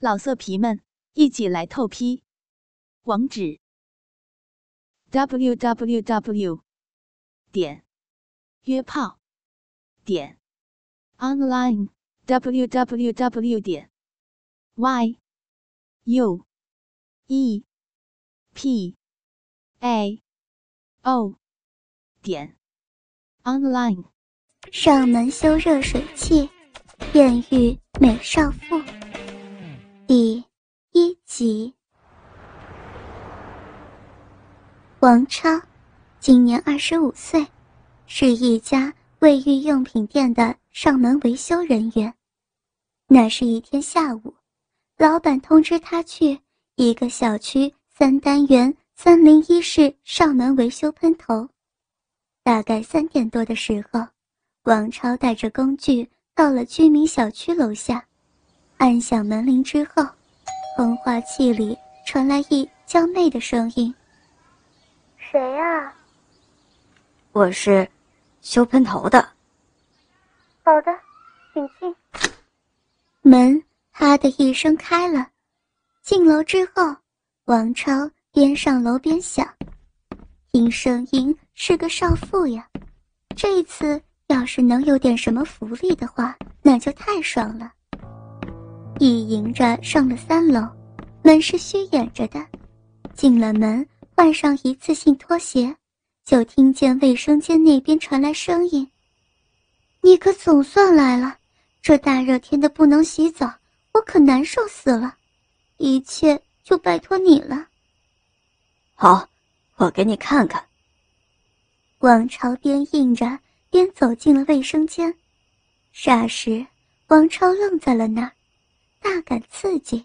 老色皮们，一起来透批！网址：w w w 点约炮点 online w w w 点 y u e p a o 点 online。上门修热水器，艳遇美少妇。第一集，王超今年二十五岁，是一家卫浴用品店的上门维修人员。那是一天下午，老板通知他去一个小区三单元三零一室上门维修喷头。大概三点多的时候，王超带着工具到了居民小区楼下。按响门铃之后，通话器里传来一娇媚的声音：“谁呀？”“我是修喷头的。”“好的，请进。”门“啪”的一声开了。进楼之后，王超边上楼边想：“听声音是个少妇呀，这次要是能有点什么福利的话，那就太爽了。”一迎着上了三楼，门是虚掩着的。进了门，换上一次性拖鞋，就听见卫生间那边传来声音：“你可总算来了，这大热天的不能洗澡，我可难受死了。一切就拜托你了。”好，我给你看看。王朝边应着边走进了卫生间，霎时，王超愣在了那儿。大感刺激，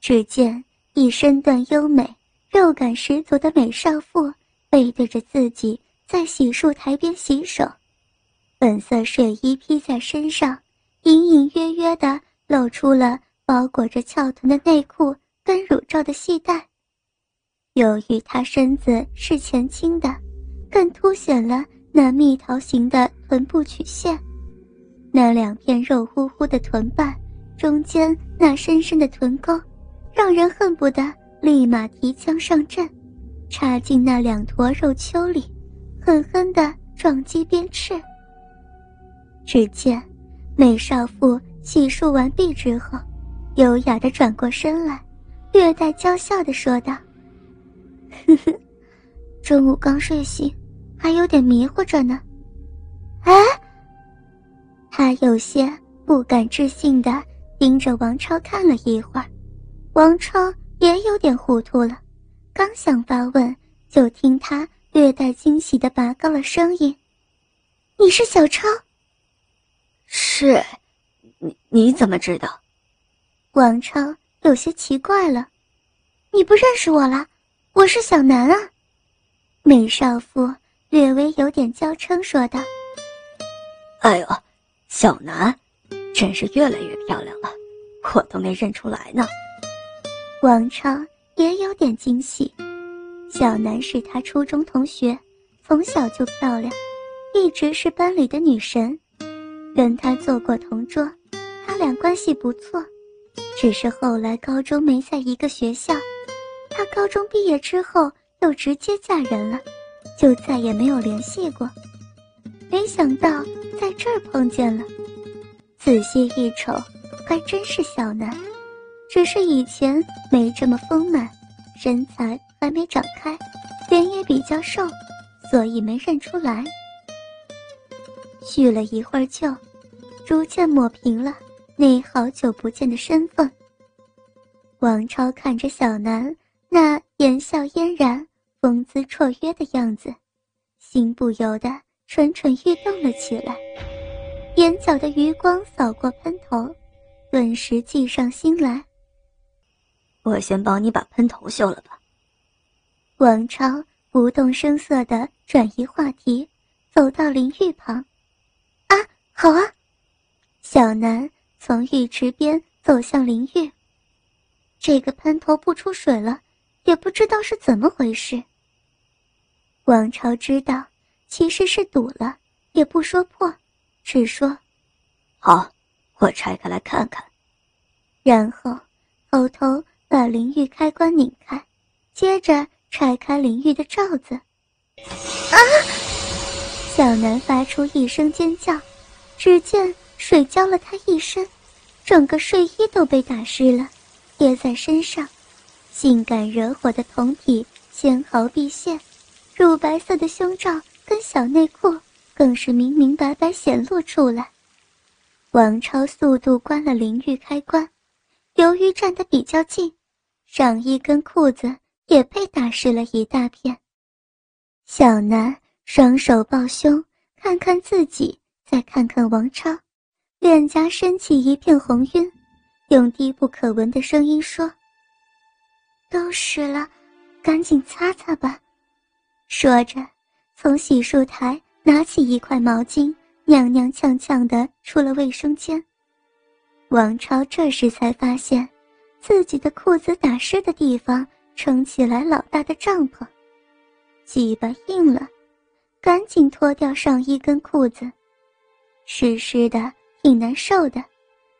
只见一身段优美、肉感十足的美少妇背对着自己在洗漱台边洗手，粉色睡衣披在身上，隐隐约约的露出了包裹着翘臀的内裤跟乳罩的系带。由于她身子是前倾的，更凸显了那蜜桃形的臀部曲线，那两片肉乎乎的臀瓣。中间那深深的臀沟，让人恨不得立马提枪上阵，插进那两坨肉丘里，狠狠地撞击鞭翅。只见美少妇洗漱完毕之后，优雅地转过身来，略带娇笑地说道：“呵呵，中午刚睡醒，还有点迷糊着呢。”哎，他有些不敢置信的。盯着王超看了一会儿，王超也有点糊涂了，刚想发问，就听他略带惊喜的拔高了声音：“你是小超？”“是，你你怎么知道？”王超有些奇怪了，“你不认识我了？我是小南啊。”美少妇略微有点娇嗔说道：“哎呦，小南。”真是越来越漂亮了，我都没认出来呢。王超也有点惊喜，小南是他初中同学，从小就漂亮，一直是班里的女神，跟他做过同桌，他俩关系不错。只是后来高中没在一个学校，他高中毕业之后又直接嫁人了，就再也没有联系过。没想到在这儿碰见了。仔细一瞅，还真是小南，只是以前没这么丰满，身材还没长开，脸也比较瘦，所以没认出来。叙了一会儿旧，逐渐抹平了那好久不见的身份。王超看着小南那言笑嫣然、风姿绰约的样子，心不由得蠢蠢欲动了起来。眼角的余光扫过喷头，顿时计上心来。我先帮你把喷头修了吧。王超不动声色地转移话题，走到淋浴旁。啊，好啊！小南从浴池边走向淋浴。这个喷头不出水了，也不知道是怎么回事。王超知道其实是堵了，也不说破。只说：“好，我拆开来看看。”然后偷偷把淋浴开关拧开，接着拆开淋浴的罩子。啊！小南发出一声尖叫，只见水浇了他一身，整个睡衣都被打湿了，贴在身上，性感惹火的胴体纤毫毕现，乳白色的胸罩跟小内裤更是明明白白显露出来。王超速度关了淋浴开关，由于站得比较近，上衣跟裤子也被打湿了一大片。小南双手抱胸，看看自己，再看看王超，脸颊升起一片红晕，用低不可闻的声音说：“都湿了，赶紧擦擦吧。”说着，从洗漱台拿起一块毛巾。踉踉跄跄地出了卫生间。王超这时才发现，自己的裤子打湿的地方撑起来老大的帐篷，鸡巴硬了，赶紧脱掉上衣跟裤子，湿湿的挺难受的，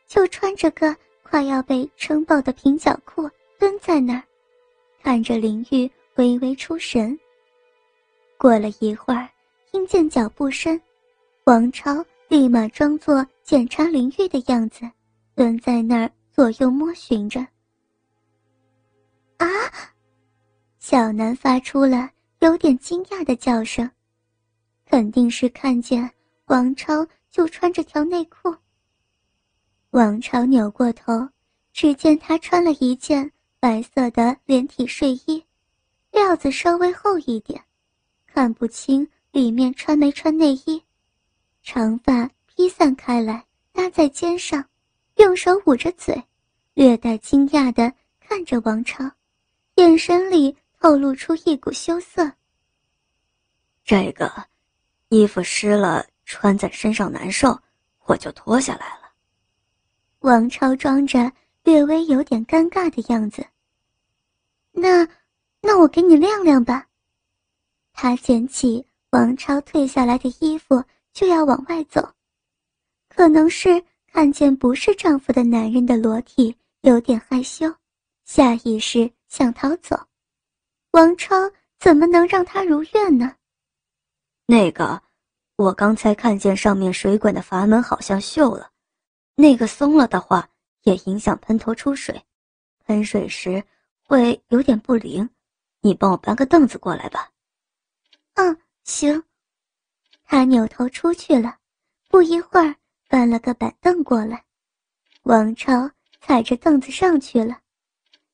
就穿着个快要被撑爆的平角裤蹲在那儿，看着淋浴微微出神。过了一会儿，听见脚步声。王超立马装作检查淋浴的样子，蹲在那儿左右摸寻着。啊！小南发出了有点惊讶的叫声，肯定是看见王超就穿着条内裤。王超扭过头，只见他穿了一件白色的连体睡衣，料子稍微厚一点，看不清里面穿没穿内衣。长发披散开来，搭在肩上，用手捂着嘴，略带惊讶的看着王超，眼神里透露出一股羞涩。这个衣服湿了，穿在身上难受，我就脱下来了。王超装着略微有点尴尬的样子。那，那我给你晾晾吧。他捡起王超褪下来的衣服。就要往外走，可能是看见不是丈夫的男人的裸体，有点害羞，下意识想逃走。王超怎么能让他如愿呢？那个，我刚才看见上面水管的阀门好像锈了，那个松了的话也影响喷头出水，喷水时会有点不灵。你帮我搬个凳子过来吧。嗯，行。他扭头出去了，不一会儿搬了个板凳过来，王超踩着凳子上去了，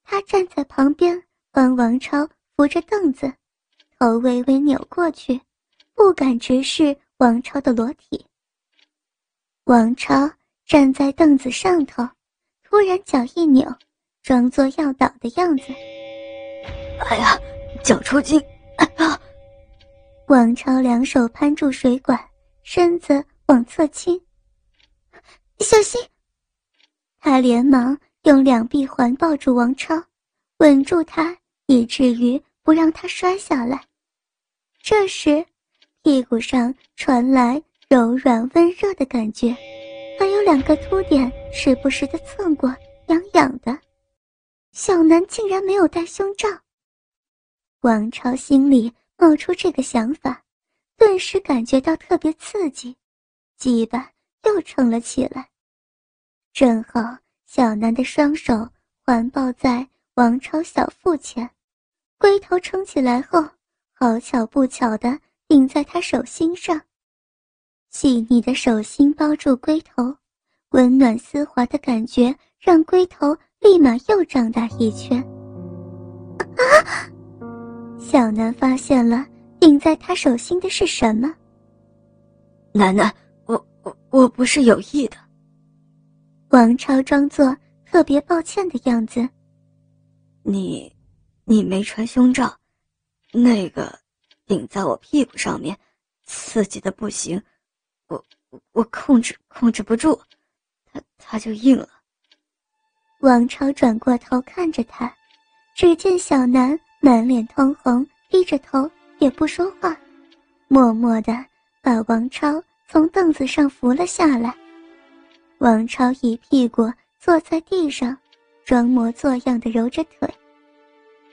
他站在旁边帮王超扶着凳子，头微微扭过去，不敢直视王超的裸体。王超站在凳子上头，突然脚一扭，装作要倒的样子。哎呀，脚抽筋！哎呀！王超两手攀住水管，身子往侧倾。小心！他连忙用两臂环抱住王超，稳住他，以至于不让他摔下来。这时，屁股上传来柔软温热的感觉，还有两个凸点时不时的蹭过，痒痒的。小南竟然没有戴胸罩。王超心里。冒出这个想法，顿时感觉到特别刺激，鸡巴又撑了起来。正好小南的双手环抱在王超小腹前，龟头撑起来后，好巧不巧的顶在他手心上。细腻的手心包住龟头，温暖丝滑的感觉让龟头立马又长大一圈。啊！小南发现了顶在他手心的是什么？楠楠，我我我不是有意的。王超装作特别抱歉的样子。你，你没穿胸罩，那个顶在我屁股上面，刺激的不行，我我控制控制不住，他他就硬了。王超转过头看着他，只见小南。满脸通红，低着头也不说话，默默地把王超从凳子上扶了下来。王超一屁股坐在地上，装模作样的揉着腿。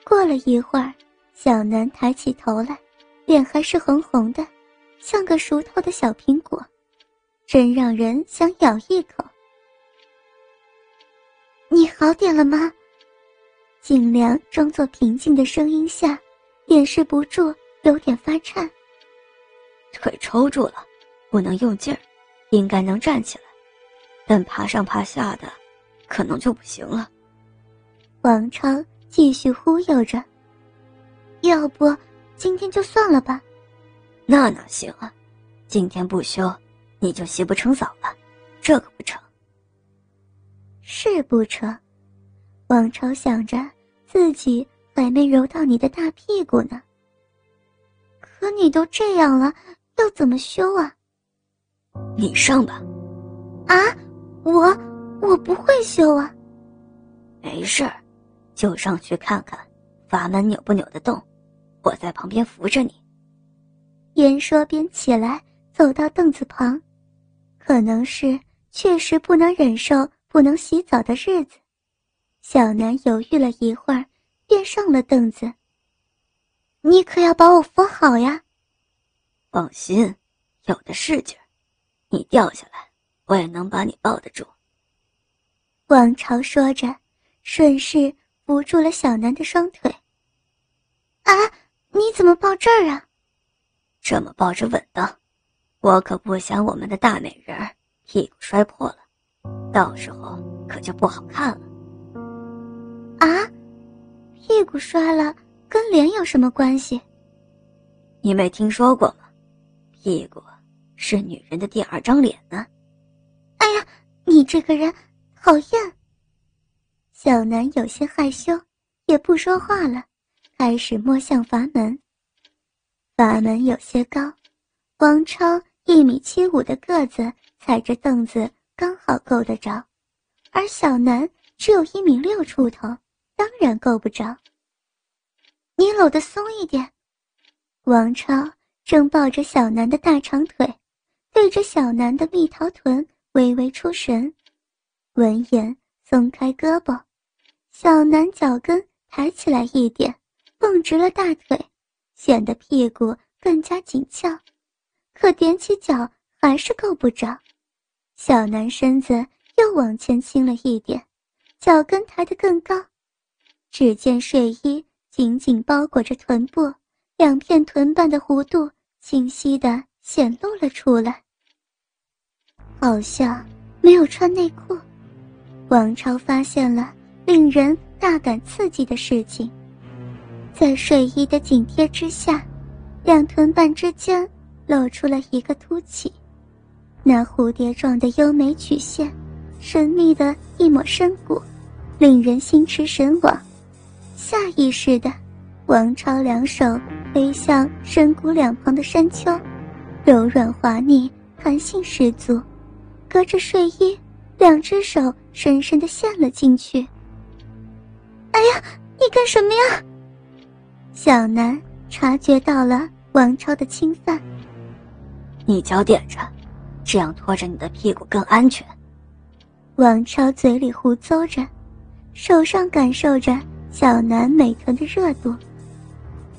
过了一会儿，小南抬起头来，脸还是红红的，像个熟透的小苹果，真让人想咬一口。你好点了吗？尽量装作平静的声音下，掩饰不住有点发颤。腿抽住了，不能用劲儿，应该能站起来，但爬上爬下的，可能就不行了。王超继续忽悠着：“要不今天就算了吧？”那哪行啊！今天不休，你就洗不成澡了，这可不成。是不成？王超想着自己还没揉到你的大屁股呢。可你都这样了。要怎么修啊？你上吧。啊，我我不会修啊。没事儿，就上去看看，阀门扭不扭得动，我在旁边扶着你。边说边起来，走到凳子旁。可能是确实不能忍受不能洗澡的日子，小南犹豫了一会儿，便上了凳子。你可要把我扶好呀。放心，有的是劲儿，你掉下来，我也能把你抱得住。王朝说着，顺势扶住了小南的双腿。啊，你怎么抱这儿啊？这么抱着稳当，我可不想我们的大美人屁股摔破了，到时候可就不好看了。啊，屁股摔了跟脸有什么关系？你没听说过吗？屁股是女人的第二张脸呢。你这个人讨厌。小南有些害羞，也不说话了，开始摸向阀门。阀门有些高，王超一米七五的个子踩着凳子刚好够得着，而小南只有一米六出头，当然够不着。你搂得松一点，王超。正抱着小南的大长腿，对着小南的蜜桃臀微微出神，闻言松开胳膊，小南脚跟抬起来一点，绷直了大腿，显得屁股更加紧俏，可踮起脚还是够不着。小南身子又往前倾了一点，脚跟抬得更高，只见睡衣紧紧包裹着臀部。两片臀瓣的弧度清晰的显露了出来，好像没有穿内裤。王超发现了令人大感刺激的事情，在睡衣的紧贴之下，两臀瓣之间露出了一个凸起，那蝴蝶状的优美曲线，神秘的一抹深谷，令人心驰神往，下意识的。王超两手推向深谷两旁的山丘，柔软滑腻，弹性十足。隔着睡衣，两只手深深的陷了进去。哎呀，你干什么呀？小南察觉到了王超的侵犯。你脚点着，这样拖着你的屁股更安全。王超嘴里胡诌着，手上感受着小南美臀的热度。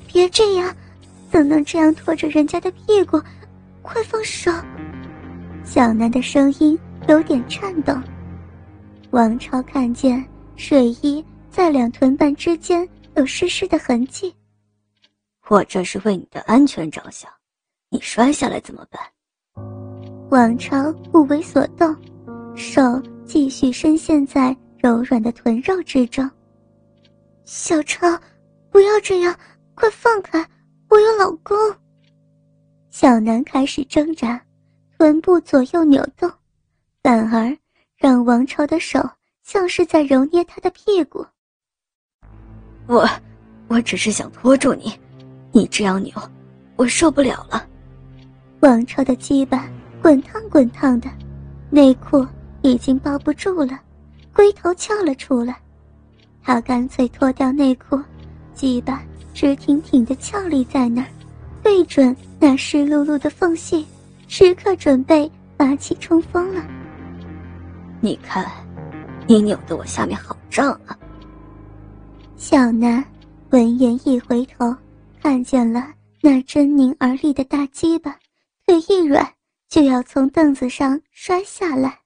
别这样，怎能这样拖着人家的屁股？快放手！小南的声音有点颤抖。王超看见睡衣在两臀瓣之间有湿湿的痕迹。我这是为你的安全着想，你摔下来怎么办？王超不为所动，手继续深陷在柔软的臀肉之中。小超，不要这样！快放开！我有老公。小南开始挣扎，臀部左右扭动，反而让王超的手像是在揉捏他的屁股。我，我只是想拖住你，你这样扭，我受不了了。王超的鸡巴滚烫滚烫的，内裤已经包不住了，龟头翘了出来，他干脆脱掉内裤，鸡巴。直挺挺的翘立在那儿，对准那湿漉漉的缝隙，时刻准备发起冲锋了。你看，你扭得我下面好胀啊！小南闻言一回头，看见了那狰狞而立的大鸡巴，腿一软就要从凳子上摔下来。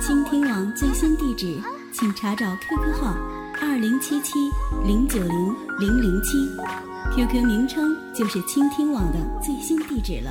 倾听网最新地址，请查找 QQ 号二零七七零九零零零七，QQ 名称就是倾听网的最新地址了。